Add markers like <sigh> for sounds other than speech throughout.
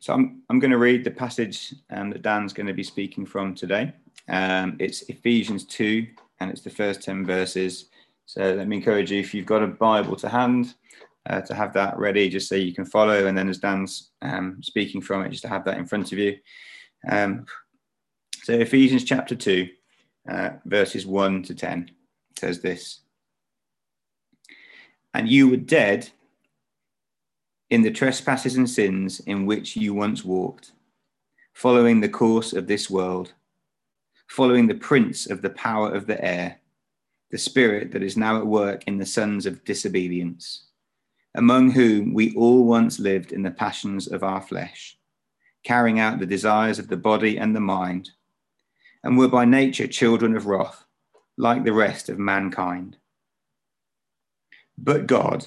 so I'm, I'm going to read the passage um, that Dan's going to be speaking from today. Um, it's Ephesians 2, and it's the first 10 verses. So let me encourage you, if you've got a Bible to hand, uh, to have that ready just so you can follow. And then as Dan's um, speaking from it, just to have that in front of you. Um, so Ephesians chapter 2, uh, verses 1 to 10 says this And you were dead in the trespasses and sins in which you once walked, following the course of this world, following the prince of the power of the air, the spirit that is now at work in the sons of disobedience, among whom we all once lived in the passions of our flesh, carrying out the desires of the body and the mind, and were by nature children of wrath, like the rest of mankind. But God,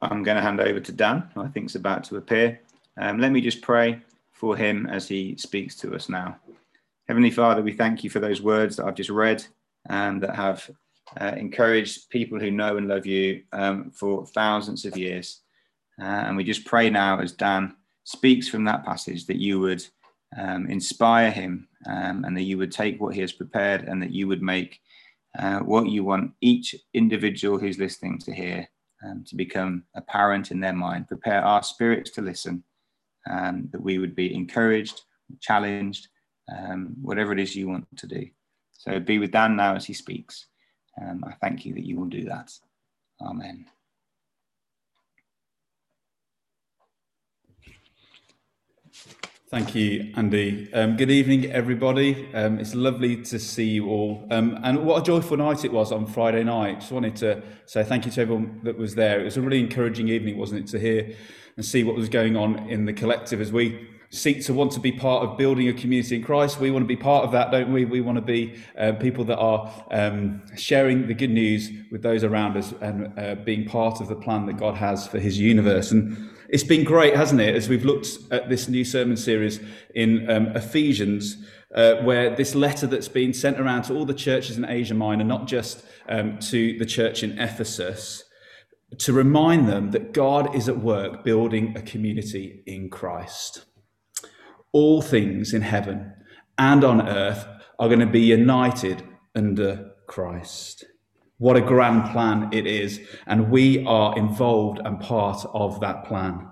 I'm going to hand over to Dan, who I think is about to appear. Um, let me just pray for him as he speaks to us now. Heavenly Father, we thank you for those words that I've just read and that have uh, encouraged people who know and love you um, for thousands of years. Uh, and we just pray now as Dan speaks from that passage that you would um, inspire him um, and that you would take what he has prepared and that you would make uh, what you want each individual who's listening to hear um, to become apparent in their mind. Prepare our spirits to listen, um, that we would be encouraged, challenged, um, whatever it is you want to do. So be with Dan now as he speaks. Um, I thank you that you will do that. Amen. Thank you, Andy. Um, good evening, everybody. Um, it's lovely to see you all. Um, and what a joyful night it was on Friday night. Just wanted to say thank you to everyone that was there. It was a really encouraging evening, wasn't it, to hear and see what was going on in the collective as we seek to want to be part of building a community in Christ. We want to be part of that, don't we? We want to be uh, people that are um, sharing the good news with those around us and uh, being part of the plan that God has for his universe. And it's been great, hasn't it, as we've looked at this new sermon series in um, Ephesians, uh, where this letter that's been sent around to all the churches in Asia Minor, not just um, to the church in Ephesus, to remind them that God is at work building a community in Christ. All things in heaven and on earth are going to be united under Christ. What a grand plan it is. And we are involved and part of that plan.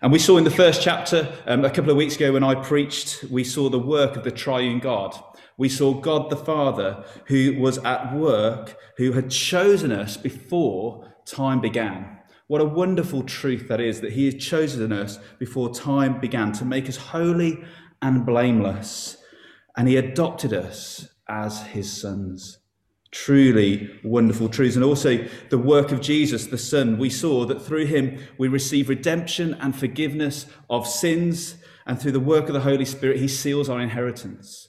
And we saw in the first chapter, um, a couple of weeks ago when I preached, we saw the work of the triune God. We saw God the Father who was at work, who had chosen us before time began. What a wonderful truth that is that He had chosen us before time began to make us holy and blameless. And He adopted us as His sons truly wonderful truths. And also the work of Jesus, the Son, we saw that through him we receive redemption and forgiveness of sins. And through the work of the Holy Spirit, he seals our inheritance.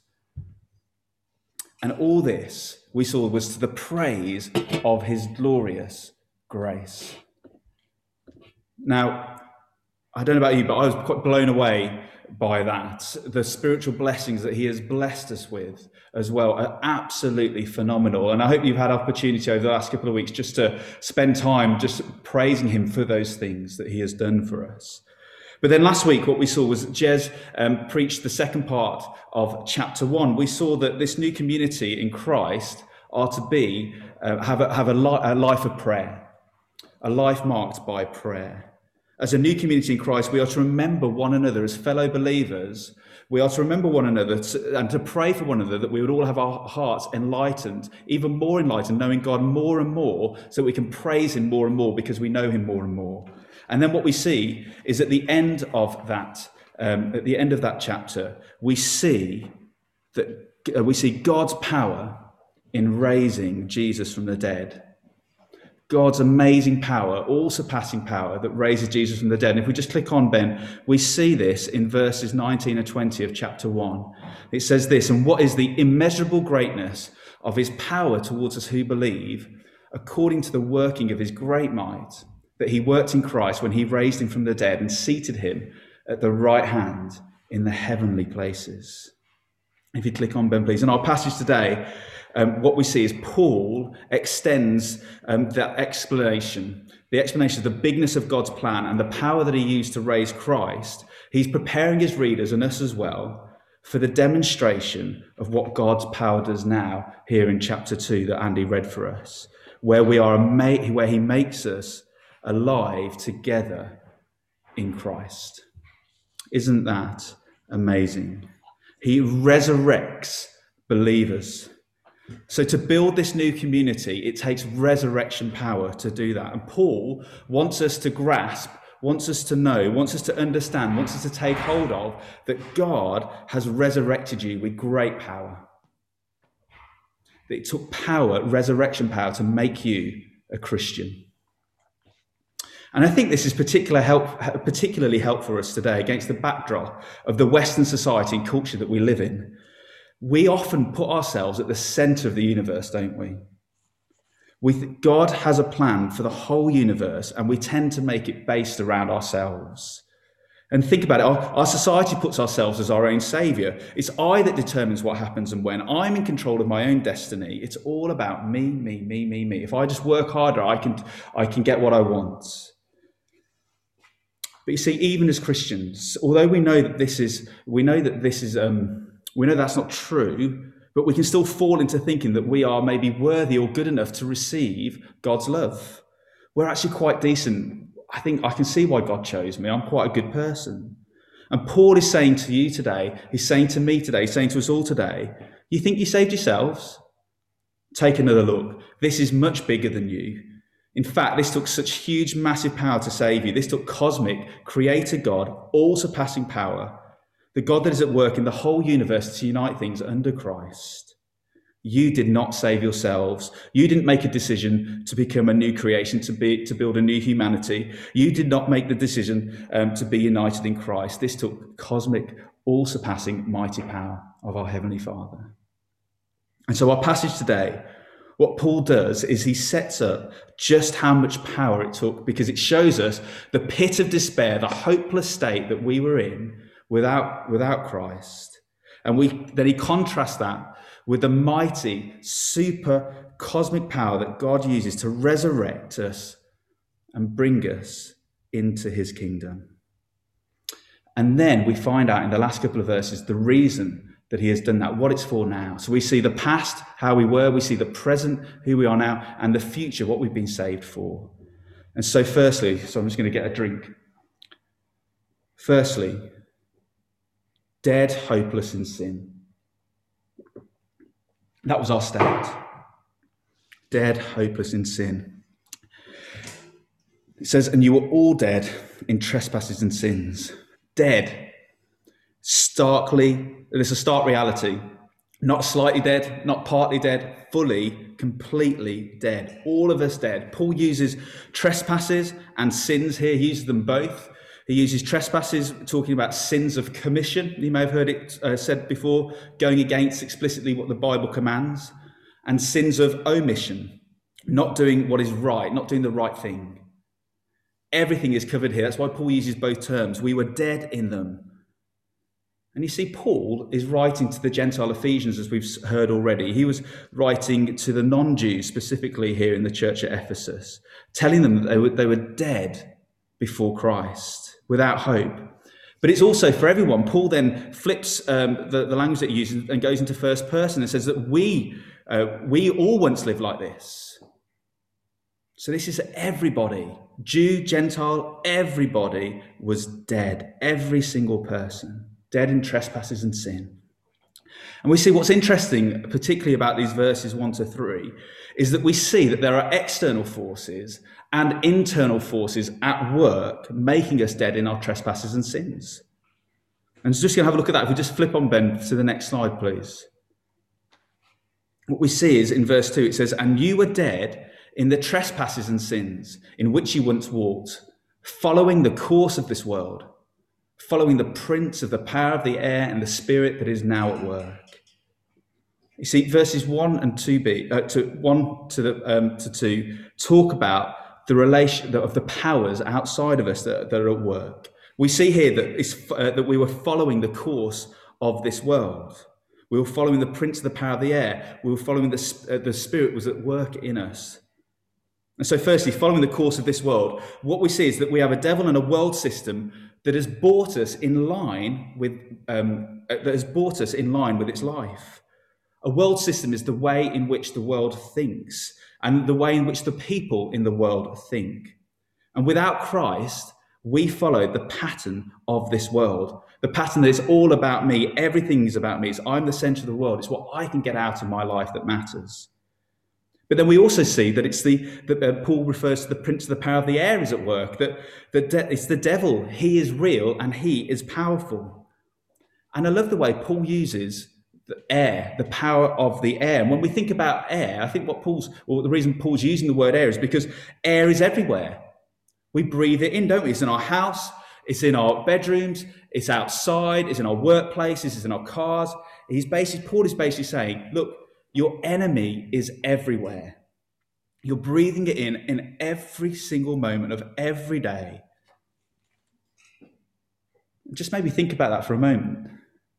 And all this we saw was to the praise of his glorious grace. Now, I don't know about you, but I was quite blown away by that. The spiritual blessings that he has blessed us with as well are absolutely phenomenal. And I hope you've had opportunity over the last couple of weeks just to spend time just praising him for those things that he has done for us. But then last week, what we saw was Jez um, preached the second part of chapter one. We saw that this new community in Christ are to be, uh, have, a, have a, li- a life of prayer, a life marked by prayer. As a new community in Christ, we are to remember one another as fellow believers. We are to remember one another and to pray for one another that we would all have our hearts enlightened, even more enlightened, knowing God more and more, so we can praise Him more and more because we know Him more and more. And then what we see is at the end of that, um, at the end of that chapter, we see that uh, we see God's power in raising Jesus from the dead. God's amazing power, all surpassing power that raises Jesus from the dead. And if we just click on Ben, we see this in verses 19 and 20 of chapter 1. It says this, and what is the immeasurable greatness of his power towards us who believe, according to the working of his great might, that he worked in Christ when he raised him from the dead and seated him at the right hand in the heavenly places. If you click on Ben, please. And our passage today um, what we see is Paul extends um, that explanation, the explanation of the bigness of God's plan and the power that he used to raise Christ. He's preparing his readers and us as well for the demonstration of what God's power does now here in chapter 2 that Andy read for us, where we are where he makes us alive together in Christ. Isn't that amazing? He resurrects believers. So, to build this new community, it takes resurrection power to do that. And Paul wants us to grasp, wants us to know, wants us to understand, wants us to take hold of that God has resurrected you with great power. That it took power, resurrection power, to make you a Christian. And I think this is particular help, particularly helpful for us today against the backdrop of the Western society and culture that we live in, we often put ourselves at the center of the universe, don't we? we th- God has a plan for the whole universe, and we tend to make it based around ourselves. And think about it our, our, society puts ourselves as our own savior. It's I that determines what happens and when. I'm in control of my own destiny. It's all about me, me, me, me, me. If I just work harder, I can, I can get what I want. But you see, even as Christians, although we know that this is, we know that this is, um, we know that's not true, but we can still fall into thinking that we are maybe worthy or good enough to receive God's love. We're actually quite decent. I think I can see why God chose me. I'm quite a good person. And Paul is saying to you today, he's saying to me today, he's saying to us all today, you think you saved yourselves? Take another look. This is much bigger than you. In fact, this took such huge, massive power to save you. This took cosmic, creator God, all surpassing power the God that is at work in the whole universe to unite things under Christ. You did not save yourselves. You didn't make a decision to become a new creation, to be to build a new humanity. You did not make the decision um, to be united in Christ. This took cosmic, all-surpassing, mighty power of our heavenly Father. And so, our passage today, what Paul does is he sets up just how much power it took because it shows us the pit of despair, the hopeless state that we were in without, without Christ. And we, then he contrasts that with the mighty, super cosmic power that God uses to resurrect us and bring us into his kingdom. And then we find out in the last couple of verses the reason that he has done that, what it's for now. So we see the past, how we were, we see the present, who we are now, and the future, what we've been saved for. And so, firstly, so I'm just going to get a drink. Firstly, dead, hopeless in sin. That was our state. Dead, hopeless in sin. It says, and you were all dead in trespasses and sins. Dead. Starkly, there's a stark reality. Not slightly dead, not partly dead, fully, completely dead. All of us dead. Paul uses trespasses and sins here, he uses them both. He uses trespasses, talking about sins of commission. You may have heard it uh, said before, going against explicitly what the Bible commands, and sins of omission, not doing what is right, not doing the right thing. Everything is covered here. That's why Paul uses both terms. We were dead in them. And you see, Paul is writing to the Gentile Ephesians, as we've heard already. He was writing to the non Jews, specifically here in the church at Ephesus, telling them that they were, they were dead before Christ without hope. But it's also for everyone. Paul then flips um, the, the, language that he uses and goes into first person and says that we, uh, we all once lived like this. So this is everybody Jew, Gentile, everybody was dead. Every single person, dead in trespasses and sin. And we see what's interesting, particularly about these verses 1 to 3, is that we see that there are external forces and internal forces at work making us dead in our trespasses and sins. And just going to have a look at that. If we just flip on, Ben, to the next slide, please. What we see is in verse 2, it says, And you were dead in the trespasses and sins in which you once walked, following the course of this world, following the prince of the power of the air and the spirit that is now at work. You see, verses one and two b uh, to one to the um, to two talk about the relation of the powers outside of us that, that are at work. We see here that, uh, that we were following the course of this world. We were following the prince of the power of the air. We were following the, uh, the spirit was at work in us. And so, firstly, following the course of this world, what we see is that we have a devil and a world system that has brought us in line with um, uh, that has brought us in line with its life. A world system is the way in which the world thinks and the way in which the people in the world think. And without Christ, we follow the pattern of this world. The pattern that is all about me, everything is about me. It's I'm the center of the world. It's what I can get out of my life that matters. But then we also see that it's the that uh, Paul refers to the prince of the power of the air is at work. That that de- it's the devil. He is real and he is powerful. And I love the way Paul uses the air, the power of the air. And when we think about air, I think what Paul's, or the reason Paul's using the word air is because air is everywhere. We breathe it in, don't we? It's in our house, it's in our bedrooms, it's outside, it's in our workplaces, it's in our cars. He's basically, Paul is basically saying, look, your enemy is everywhere. You're breathing it in in every single moment of every day. Just maybe think about that for a moment.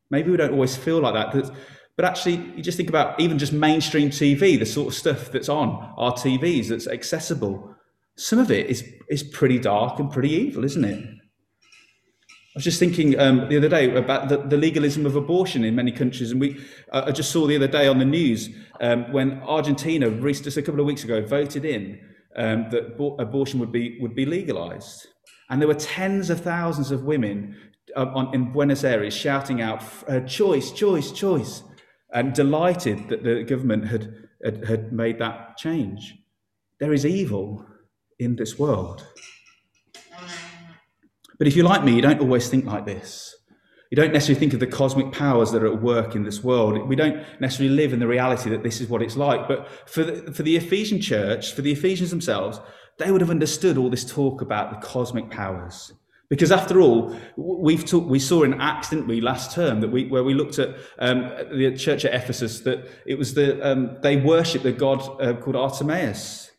Maybe we don't always feel like that. But actually, you just think about even just mainstream TV, the sort of stuff that's on our TVs that's accessible. Some of it is, is pretty dark and pretty evil, isn't it? I was just thinking um, the other day about the, the, legalism of abortion in many countries, and we uh, I just saw the other day on the news um, when Argentina, just a couple of weeks ago, voted in um, that abortion would be would be legalized, and there were tens of thousands of women uh, on, in Buenos Aires shouting out uh, "choice, choice, choice," and delighted that the government had, had had made that change. There is evil in this world. But if you're like me, you don't always think like this. You don't necessarily think of the cosmic powers that are at work in this world. We don't necessarily live in the reality that this is what it's like. But for the, for the Ephesian church, for the Ephesians themselves, they would have understood all this talk about the cosmic powers. Because after all, we've we saw in Acts, didn't we, last term, that we, where we looked at um, the church at Ephesus, that it was the, um, they worshipped the god uh, called Artemis.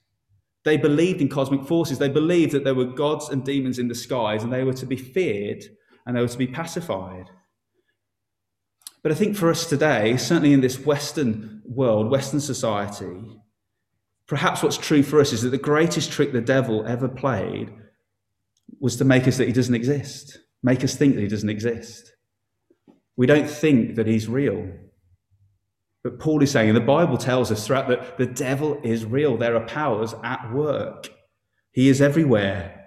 They believed in cosmic forces. They believed that there were gods and demons in the skies and they were to be feared and they were to be pacified. But I think for us today, certainly in this Western world, Western society, perhaps what's true for us is that the greatest trick the devil ever played was to make us that he doesn't exist, make us think that he doesn't exist. We don't think that he's real. But Paul is saying, and the Bible tells us throughout that the devil is real. There are powers at work. He is everywhere.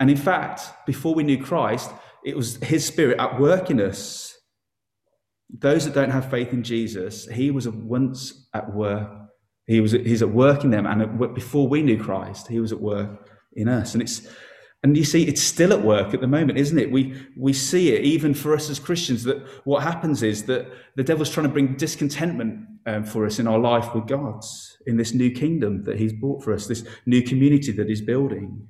And in fact, before we knew Christ, it was his spirit at work in us. Those that don't have faith in Jesus, he was once at work. He was he's at work in them, and before we knew Christ, he was at work in us. And it's and you see, it's still at work at the moment, isn't it? We, we see it even for us as Christians that what happens is that the devil's trying to bring discontentment um, for us in our life with God, in this new kingdom that he's brought for us, this new community that he's building.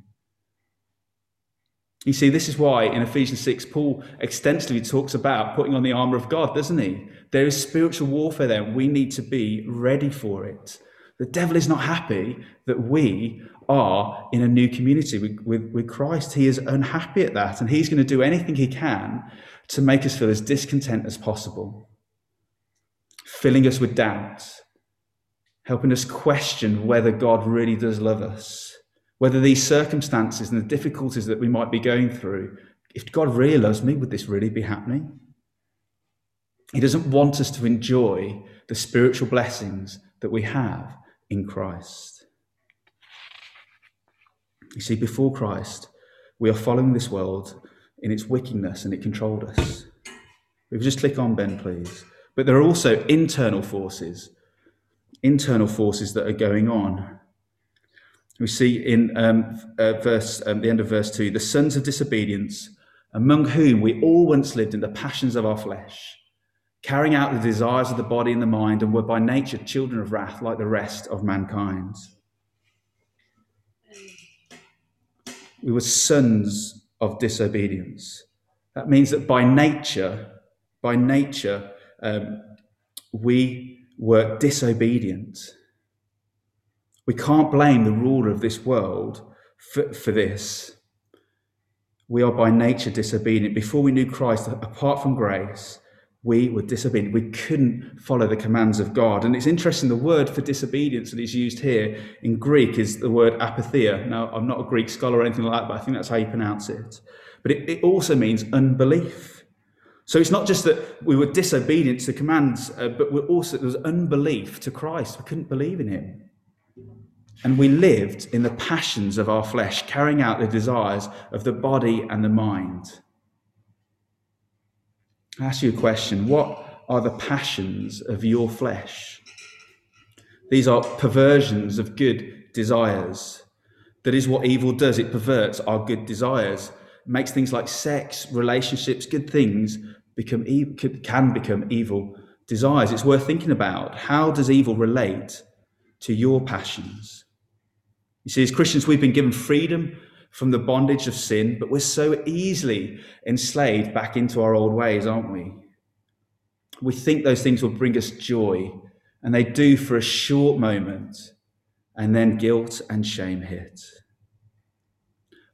You see, this is why in Ephesians 6, Paul extensively talks about putting on the armor of God, doesn't he? There is spiritual warfare there. We need to be ready for it. The devil is not happy that we are in a new community with, with, with Christ. He is unhappy at that, and he's going to do anything he can to make us feel as discontent as possible, filling us with doubts, helping us question whether God really does love us, whether these circumstances and the difficulties that we might be going through, if God really loves me, would this really be happening? He doesn't want us to enjoy the spiritual blessings that we have in Christ. You see, before Christ, we are following this world in its wickedness and it controlled us. If we just click on Ben, please. But there are also internal forces, internal forces that are going on. We see in um, uh, verse, um, the end of verse 2 the sons of disobedience, among whom we all once lived in the passions of our flesh, carrying out the desires of the body and the mind, and were by nature children of wrath like the rest of mankind. We were sons of disobedience. That means that by nature, by nature, um, we were disobedient. We can't blame the ruler of this world for, for this. We are by nature disobedient. Before we knew Christ, apart from grace, we were disobedient. We couldn't follow the commands of God. And it's interesting, the word for disobedience that is used here in Greek is the word apeitheia. Now, I'm not a Greek scholar or anything like that, but I think that's how you pronounce it. But it, it also means unbelief. So it's not just that we were disobedient to commands, uh, but we're also there was unbelief to Christ. We couldn't believe in him. And we lived in the passions of our flesh, carrying out the desires of the body and the mind. I ask you a question What are the passions of your flesh? These are perversions of good desires. That is what evil does. It perverts our good desires, it makes things like sex, relationships, good things become can become evil desires. It's worth thinking about. How does evil relate to your passions? You see, as Christians, we've been given freedom from the bondage of sin, but we're so easily enslaved back into our old ways, aren't we? We think those things will bring us joy, and they do for a short moment, and then guilt and shame hit.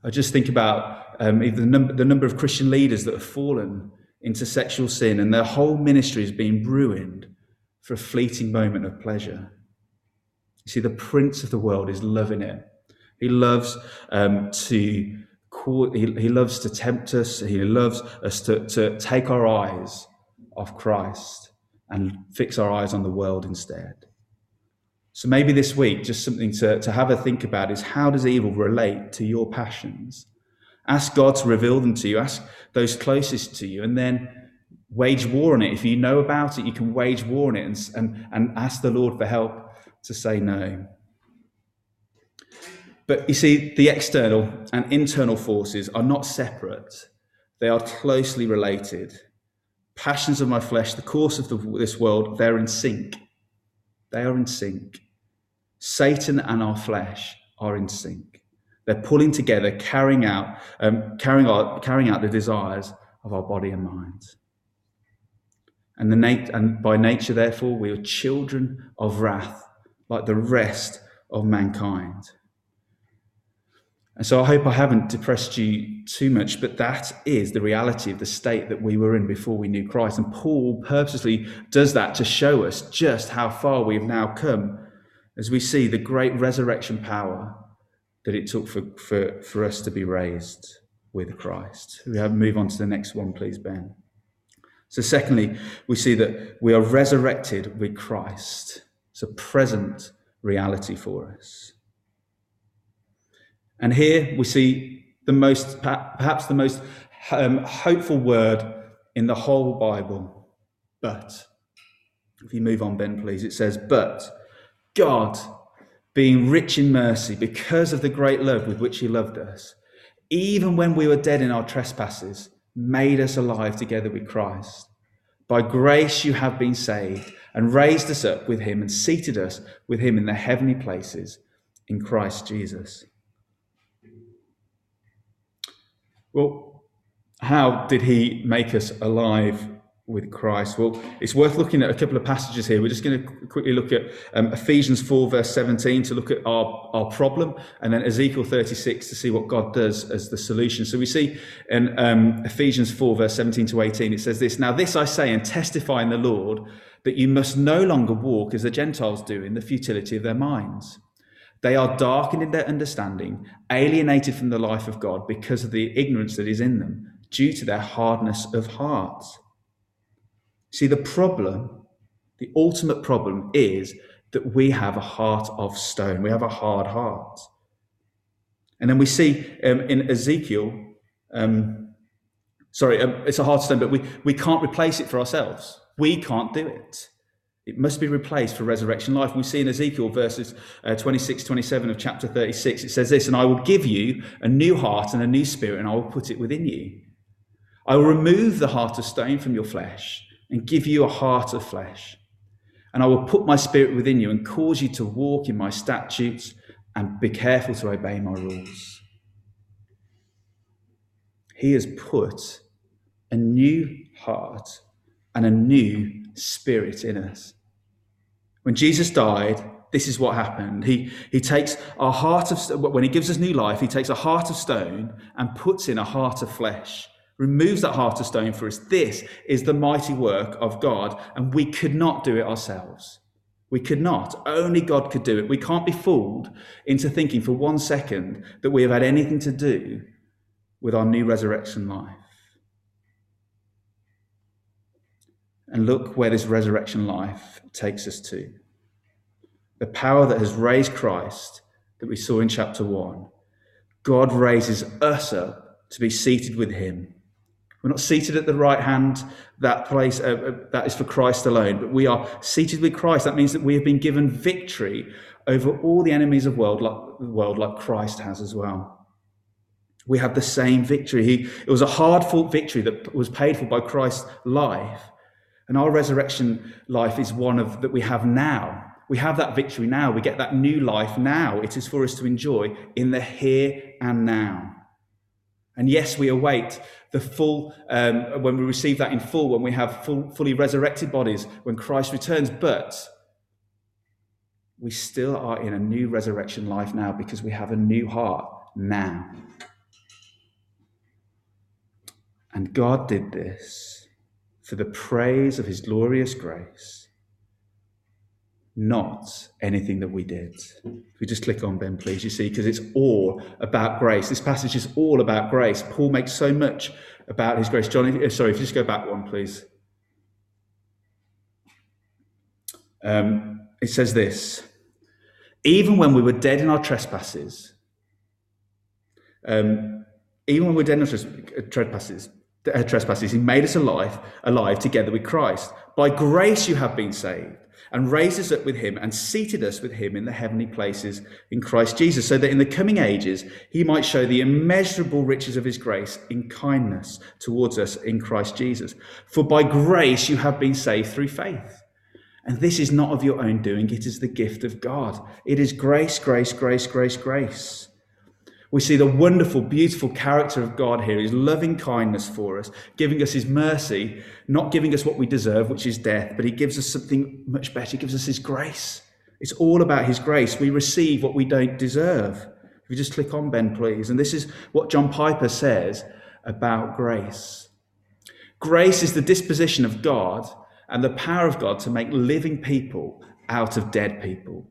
I just think about um, the, number, the number of Christian leaders that have fallen into sexual sin, and their whole ministry has been ruined for a fleeting moment of pleasure. You see, the prince of the world is loving it. He loves um, to call, he, he loves to tempt us. He loves us to, to take our eyes off Christ and fix our eyes on the world instead. So maybe this week, just something to, to have a think about is how does evil relate to your passions? Ask God to reveal them to you. Ask those closest to you, and then wage war on it. If you know about it, you can wage war on it and, and, and ask the Lord for help to say no. But you see, the external and internal forces are not separate, they are closely related. Passions of my flesh, the course of the, this world, they're in sync. They are in sync. Satan and our flesh are in sync. They're pulling together, carrying out, um, carrying out, carrying out the desires of our body and mind. And, the nat- and by nature, therefore, we are children of wrath, like the rest of mankind. And so I hope I haven't depressed you too much, but that is the reality of the state that we were in before we knew Christ. And Paul purposely does that to show us just how far we have now come as we see the great resurrection power that it took for, for, for us to be raised with Christ. We have move on to the next one, please, Ben. So, secondly, we see that we are resurrected with Christ. It's a present reality for us. And here we see the most, perhaps the most um, hopeful word in the whole Bible. But, if you move on, Ben, please, it says, But God being rich in mercy because of the great love with which he loved us, even when we were dead in our trespasses, made us alive together with Christ. By grace you have been saved and raised us up with him and seated us with him in the heavenly places in Christ Jesus. Well, how did he make us alive with Christ? Well, it's worth looking at a couple of passages here. We're just going to quickly look at um, Ephesians 4, verse 17, to look at our, our problem, and then Ezekiel 36 to see what God does as the solution. So we see in um, Ephesians 4, verse 17 to 18, it says this Now, this I say and testify in the Lord that you must no longer walk as the Gentiles do in the futility of their minds. They are darkened in their understanding, alienated from the life of God because of the ignorance that is in them, due to their hardness of heart. See, the problem, the ultimate problem is that we have a heart of stone. We have a hard heart. And then we see um, in Ezekiel, um, sorry, um, it's a hard stone, but we, we can't replace it for ourselves. We can't do it. It must be replaced for resurrection life. We see in Ezekiel verses uh, 26, 27 of chapter 36, it says this, and I will give you a new heart and a new spirit, and I will put it within you. I will remove the heart of stone from your flesh and give you a heart of flesh. And I will put my spirit within you and cause you to walk in my statutes and be careful to obey my rules. He has put a new heart and a new spirit in us. When Jesus died, this is what happened. He, he takes our heart of, when he gives us new life, he takes a heart of stone and puts in a heart of flesh, removes that heart of stone for us. This is the mighty work of God, and we could not do it ourselves. We could not. Only God could do it. We can't be fooled into thinking for one second that we have had anything to do with our new resurrection life. And look where this resurrection life takes us to. The power that has raised Christ that we saw in chapter 1. God raises us up to be seated with him. We're not seated at the right hand, that place uh, uh, that is for Christ alone, but we are seated with Christ. That means that we have been given victory over all the enemies of world, like, the world, like Christ has as well. We have the same victory. He, it was a hard fought victory that was paid for by Christ's life and our resurrection life is one of that we have now. We have that victory now. We get that new life now. It is for us to enjoy in the here and now. And yes, we await the full, um, when we receive that in full, when we have full, fully resurrected bodies, when Christ returns. But we still are in a new resurrection life now because we have a new heart now. And God did this for the praise of his glorious grace, not anything that we did. If we just click on Ben, please, you see, because it's all about grace. This passage is all about grace. Paul makes so much about his grace. John, if, sorry, if you just go back one, please. Um, it says this even when we were dead in our trespasses, um, even when we were dead in our trespasses, uh, trespasses. He made us alive, alive together with Christ. By grace you have been saved, and raised us up with him, and seated us with him in the heavenly places in Christ Jesus, so that in the coming ages he might show the immeasurable riches of his grace in kindness towards us in Christ Jesus. For by grace you have been saved through faith. And this is not of your own doing, it is the gift of God. It is grace, grace, grace, grace, grace. We see the wonderful, beautiful character of God here, his loving kindness for us, giving us his mercy, not giving us what we deserve, which is death, but he gives us something much better. He gives us his grace. It's all about his grace. We receive what we don't deserve. If you just click on Ben, please. And this is what John Piper says about grace. Grace is the disposition of God and the power of God to make living people out of dead people.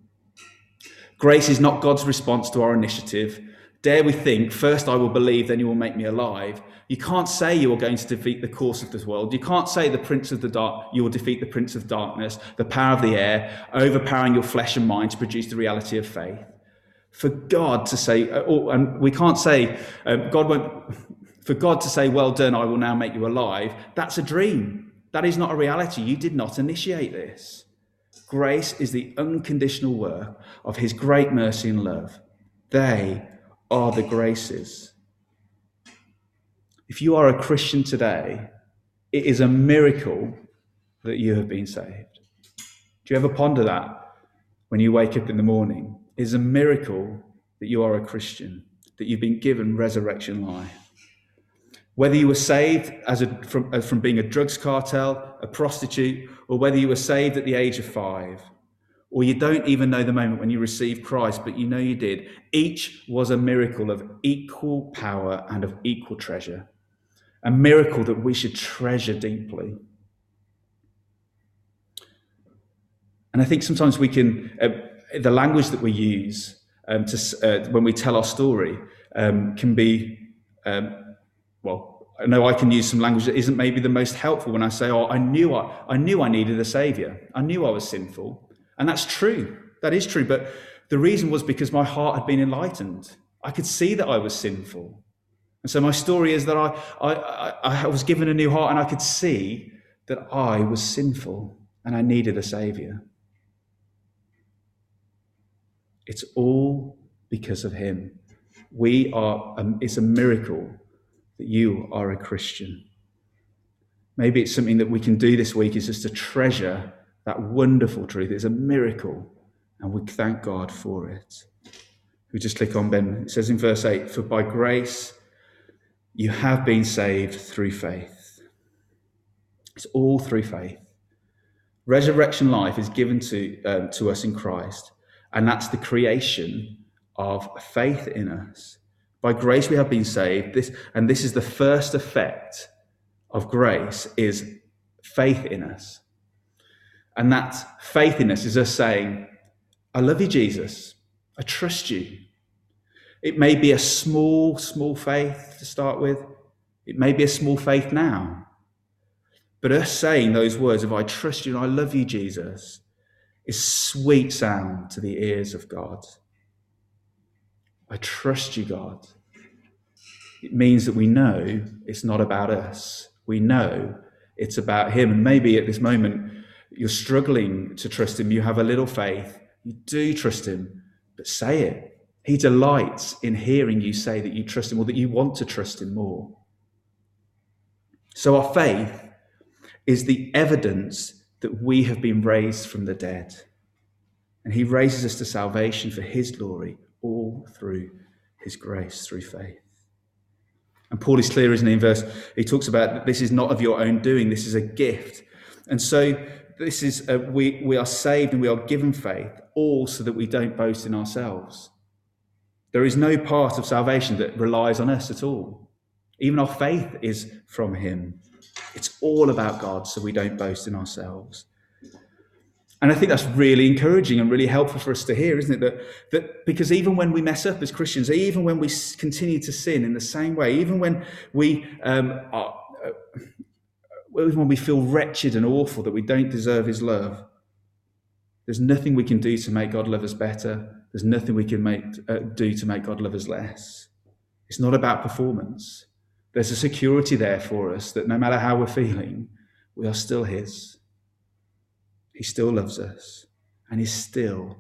Grace is not God's response to our initiative Dare we think, first I will believe, then you will make me alive. You can't say you are going to defeat the course of this world. You can't say the prince of the dark, you will defeat the prince of darkness, the power of the air, overpowering your flesh and mind to produce the reality of faith. For God to say, uh, oh, and we can't say, um, God won't, for God to say, well done, I will now make you alive, that's a dream. That is not a reality. You did not initiate this. Grace is the unconditional work of his great mercy and love. They are the graces. If you are a Christian today, it is a miracle that you have been saved. Do you ever ponder that when you wake up in the morning? It is a miracle that you are a Christian, that you've been given resurrection life. Whether you were saved as a, from, from being a drugs cartel, a prostitute, or whether you were saved at the age of five, or you don't even know the moment when you received Christ, but you know you did. Each was a miracle of equal power and of equal treasure, a miracle that we should treasure deeply. And I think sometimes we can, uh, the language that we use um, to, uh, when we tell our story um, can be, um, well, I know I can use some language that isn't maybe the most helpful when I say, "Oh, I knew I, I knew I needed a savior. I knew I was sinful, and that's true. That is true. But the reason was because my heart had been enlightened. I could see that I was sinful. And so my story is that I, I, I, I was given a new heart and I could see that I was sinful and I needed a savior. It's all because of him. We are, um, it's a miracle that you are a Christian. Maybe it's something that we can do this week is just to treasure that wonderful truth. It's a miracle, and we thank God for it. We just click on Ben. It says in verse 8, For by grace you have been saved through faith. It's all through faith. Resurrection life is given to, um, to us in Christ, and that's the creation of faith in us. By grace we have been saved. This, and this is the first effect of grace is faith in us. And that faith in us is us saying, I love you, Jesus. I trust you. It may be a small, small faith to start with. It may be a small faith now. But us saying those words of I trust you and I love you, Jesus, is sweet sound to the ears of God. I trust you, God. It means that we know it's not about us. We know it's about Him. And maybe at this moment, you're struggling to trust Him. You have a little faith. You do trust Him, but say it. He delights in hearing you say that you trust Him or that you want to trust Him more. So our faith is the evidence that we have been raised from the dead. And He raises us to salvation for His glory, all through His grace, through faith. And Paul is clear, isn't he, in verse? He talks about that this is not of your own doing, this is a gift. And so this is we, we are saved and we are given faith, all so that we don't boast in ourselves. There is no part of salvation that relies on us at all. Even our faith is from Him. It's all about God, so we don't boast in ourselves. And I think that's really encouraging and really helpful for us to hear, isn't it? That, that because even when we mess up as Christians, even when we continue to sin in the same way, even when we um, are, when we feel wretched and awful that we don't deserve His love, there's nothing we can do to make God love us better. There's nothing we can make, uh, do to make God love us less. It's not about performance. There's a security there for us that no matter how we're feeling, we are still His. He still loves us, and He still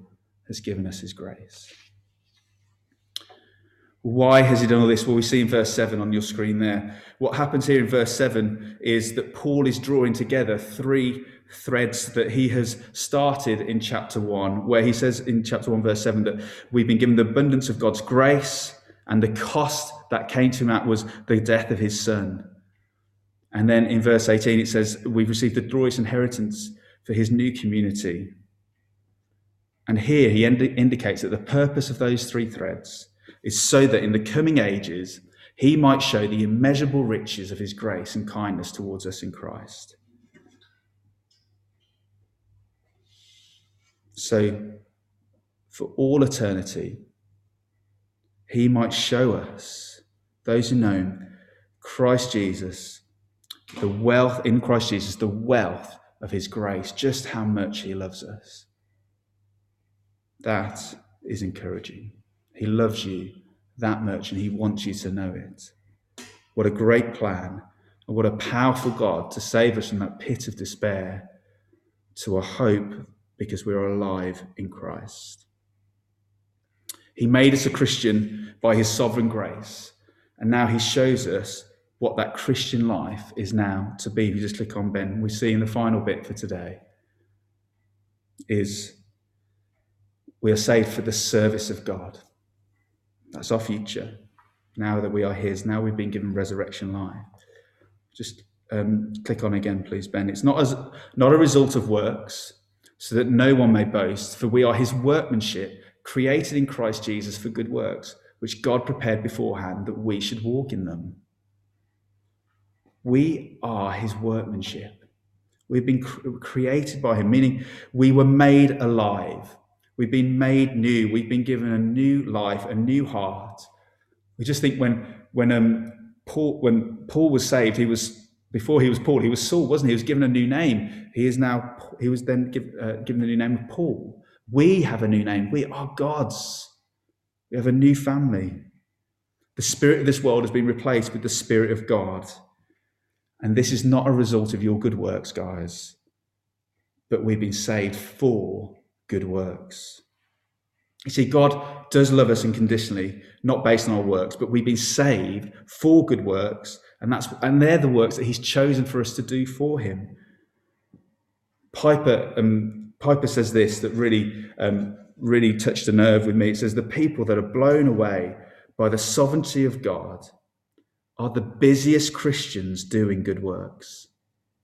has given us His grace. Why has he done all this? Well, we see in verse 7 on your screen there. What happens here in verse 7 is that Paul is drawing together three threads that he has started in chapter 1, where he says in chapter 1, verse 7, that we've been given the abundance of God's grace, and the cost that came to him at was the death of his son. And then in verse 18, it says, We've received the glorious inheritance for his new community. And here he ind- indicates that the purpose of those three threads is so that in the coming ages, he might show the immeasurable riches of his grace and kindness towards us in Christ. So, for all eternity, he might show us, those who know him, Christ Jesus, the wealth in Christ Jesus, the wealth of his grace, just how much he loves us. That is encouraging. He loves you that much and he wants you to know it. What a great plan and what a powerful God to save us from that pit of despair to a hope because we are alive in Christ. He made us a Christian by his sovereign grace, and now he shows us what that Christian life is now to be. If you just click on Ben, we see in the final bit for today is we are saved for the service of God. That's our future. Now that we are His, now we've been given resurrection life. Just um, click on again, please, Ben. It's not as not a result of works, so that no one may boast. For we are His workmanship, created in Christ Jesus for good works, which God prepared beforehand that we should walk in them. We are His workmanship. We've been created by Him, meaning we were made alive We've been made new. We've been given a new life, a new heart. We just think when when um, Paul when Paul was saved, he was before he was Paul, he was Saul, wasn't he? He was given a new name. He is now he was then give, uh, given the new name of Paul. We have a new name. We are God's. We have a new family. The spirit of this world has been replaced with the spirit of God. And this is not a result of your good works, guys, but we've been saved for good works. You see, God does love us unconditionally, not based on our works, but we've been saved for good works, and that's and they're the works that He's chosen for us to do for Him. Piper um, Piper says this that really um, really touched a nerve with me. It says the people that are blown away by the sovereignty of God are the busiest Christians doing good works.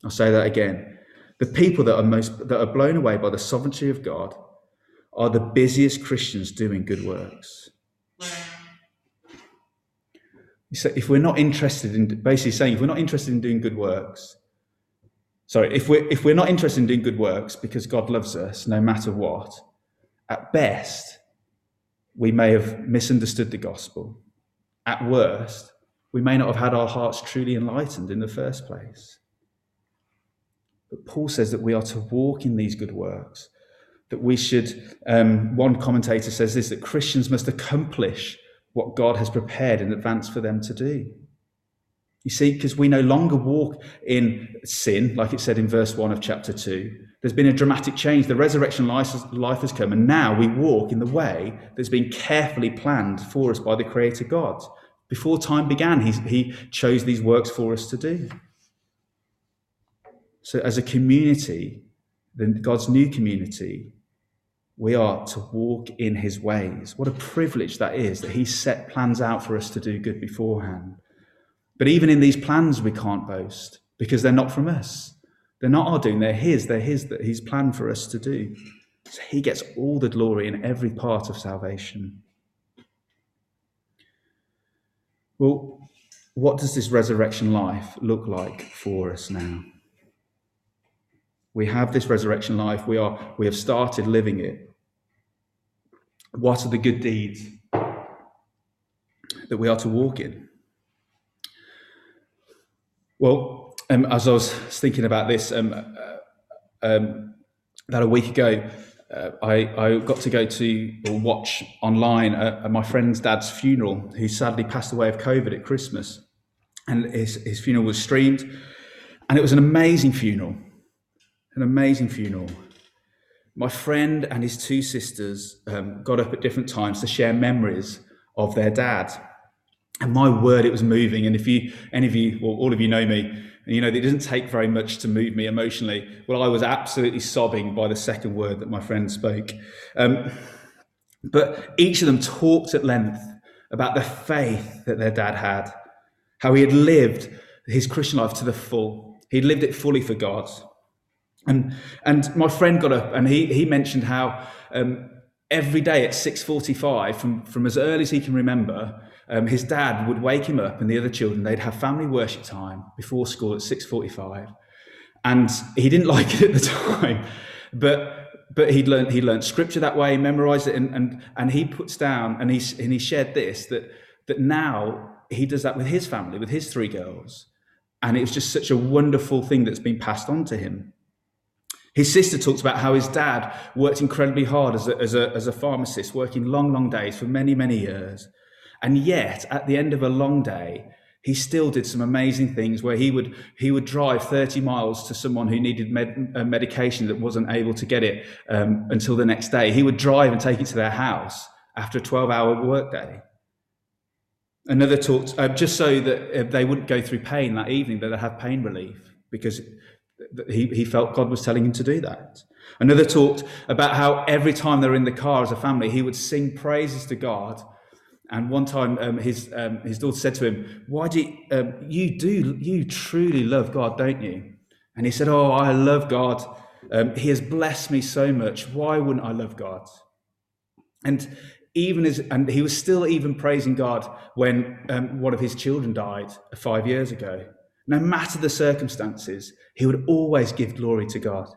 I'll say that again. The people that are most that are blown away by the sovereignty of God are the busiest Christians doing good works. If we're not interested in basically saying if we're not interested in doing good works, sorry, if we're if we're not interested in doing good works because God loves us no matter what, at best, we may have misunderstood the gospel. At worst, we may not have had our hearts truly enlightened in the first place. But Paul says that we are to walk in these good works, that we should, um, one commentator says this, that Christians must accomplish what God has prepared in advance for them to do. You see, because we no longer walk in sin, like it said in verse 1 of chapter 2. There's been a dramatic change. The resurrection life has come, and now we walk in the way that's been carefully planned for us by the Creator God. Before time began, he, he chose these works for us to do. So, as a community, then God's new community, we are to walk in his ways. What a privilege that is that he set plans out for us to do good beforehand. But even in these plans, we can't boast because they're not from us. They're not our doing, they're his. They're his that he's planned for us to do. So he gets all the glory in every part of salvation. Well, what does this resurrection life look like for us now? We have this resurrection life. We are we have started living it. What are the good deeds that we are to walk in? Well, um, as I was thinking about this, um, uh, um, about a week ago, uh, I, I, got to go to or watch online uh, my friend's dad's funeral, who sadly passed away of COVID at Christmas. And his, his funeral was streamed, and it was an amazing funeral. An amazing funeral. My friend and his two sisters um, got up at different times to share memories of their dad. And my word, it was moving. And if you, any of you, well, all of you know me, and you know, it didn't take very much to move me emotionally. Well, I was absolutely sobbing by the second word that my friend spoke. Um, but each of them talked at length about the faith that their dad had, how he had lived his Christian life to the full. He'd lived it fully for God. And, and my friend got up and he, he mentioned how um, every day at 6.45, from, from as early as he can remember, um, his dad would wake him up and the other children, they'd have family worship time before school at 6.45. And he didn't <laughs> like it at the time, but but he'd learned he learned scripture that way, memorized it, and and and he puts down and he and he shared this that that now he does that with his family, with his three girls, and it was just such a wonderful thing that's been passed on to him. His sister talks about how his dad worked incredibly hard as a, as a, as a pharmacist, working long, long days for many, many years. And yet, at the end of a long day, he still did some amazing things where he would he would drive 30 miles to someone who needed med, uh, medication that wasn't able to get it um, until the next day. He would drive and take it to their house after a 12 hour workday. Another talked uh, just so that uh, they wouldn't go through pain that evening, that they'd have pain relief because he, he felt God was telling him to do that. Another talked about how every time they're in the car as a family, he would sing praises to God and one time, um, his um, his daughter said to him, "Why do you, um, you do you truly love God, don't you?" And he said, "Oh, I love God. Um, he has blessed me so much. Why wouldn't I love God?" And even as and he was still even praising God when um, one of his children died five years ago. No matter the circumstances, he would always give glory to God.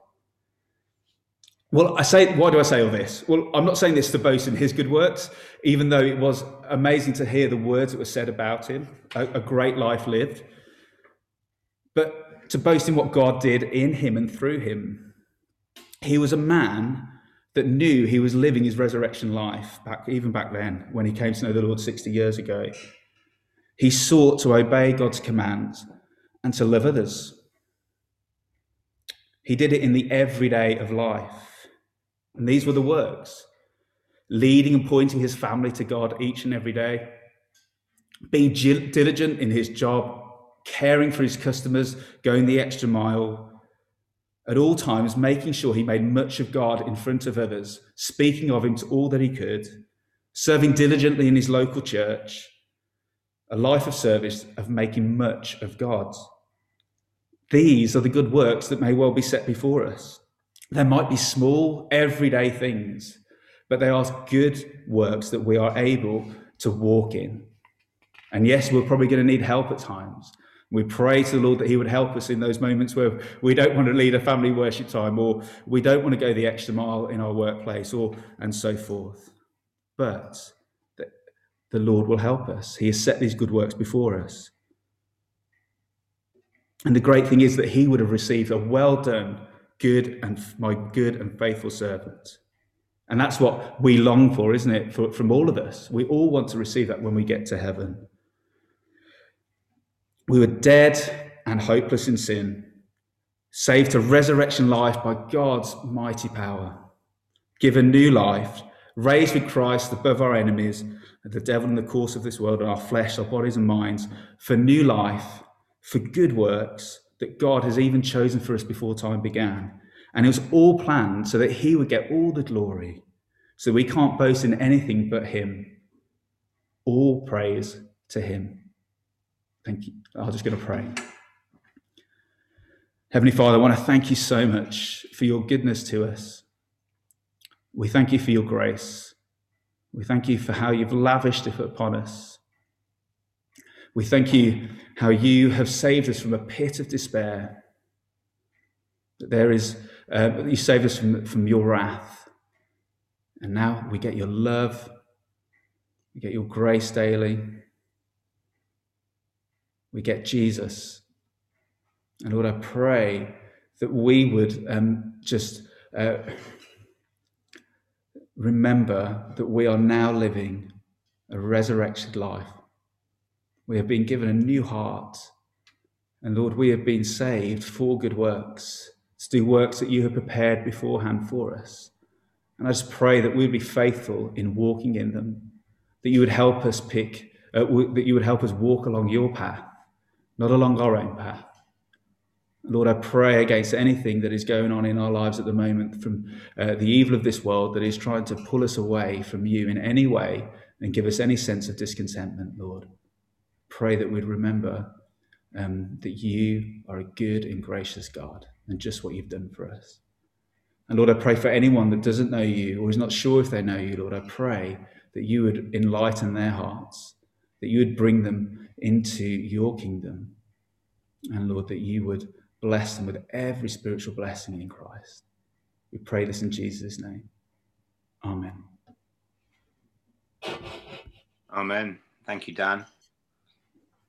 Well, I say, why do I say all this? Well, I'm not saying this to boast in his good works, even though it was amazing to hear the words that were said about him, a, a great life lived, but to boast in what God did in him and through him. He was a man that knew he was living his resurrection life back even back then when he came to know the Lord 60 years ago. He sought to obey God's commands and to love others. He did it in the everyday of life. And these were the works leading and pointing his family to God each and every day, being diligent in his job, caring for his customers, going the extra mile, at all times making sure he made much of God in front of others, speaking of him to all that he could, serving diligently in his local church, a life of service of making much of God. These are the good works that may well be set before us. There might be small, everyday things, but they are good works that we are able to walk in. And yes, we're probably going to need help at times. We pray to the Lord that He would help us in those moments where we don't want to lead a family worship time or we don't want to go the extra mile in our workplace or and so forth. But the Lord will help us. He has set these good works before us. And the great thing is that he would have received a well done, good and my good and faithful servant. And that's what we long for, isn't it? For, from all of us. We all want to receive that when we get to heaven. We were dead and hopeless in sin, saved to resurrection life by God's mighty power, given new life, raised with Christ above our enemies, the devil and the course of this world, and our flesh, our bodies and minds, for new life, for good works that God has even chosen for us before time began. And it was all planned so that he would get all the glory. So we can't boast in anything but him. All praise to him. Thank you. I'm just going to pray. Heavenly Father, I want to thank you so much for your goodness to us. We thank you for your grace. We thank you for how you've lavished it upon us. We thank you how you have saved us from a pit of despair. That there is uh, you saved us from, from your wrath. And now we get your love, we get your grace daily, we get Jesus. And Lord, I pray that we would um, just uh, remember that we are now living a resurrected life. We have been given a new heart. And Lord, we have been saved for good works to do works that you have prepared beforehand for us. And I just pray that we'd be faithful in walking in them, that you would help us pick, uh, w- that you would help us walk along your path, not along our own path. Lord, I pray against anything that is going on in our lives at the moment from uh, the evil of this world that is trying to pull us away from you in any way and give us any sense of discontentment, Lord. Pray that we'd remember um, that you are a good and gracious God and just what you've done for us. And Lord, I pray for anyone that doesn't know you or is not sure if they know you, Lord, I pray that you would enlighten their hearts, that you would bring them into your kingdom. And Lord, that you would bless them with every spiritual blessing in Christ. We pray this in Jesus' name. Amen. Amen. Thank you, Dan.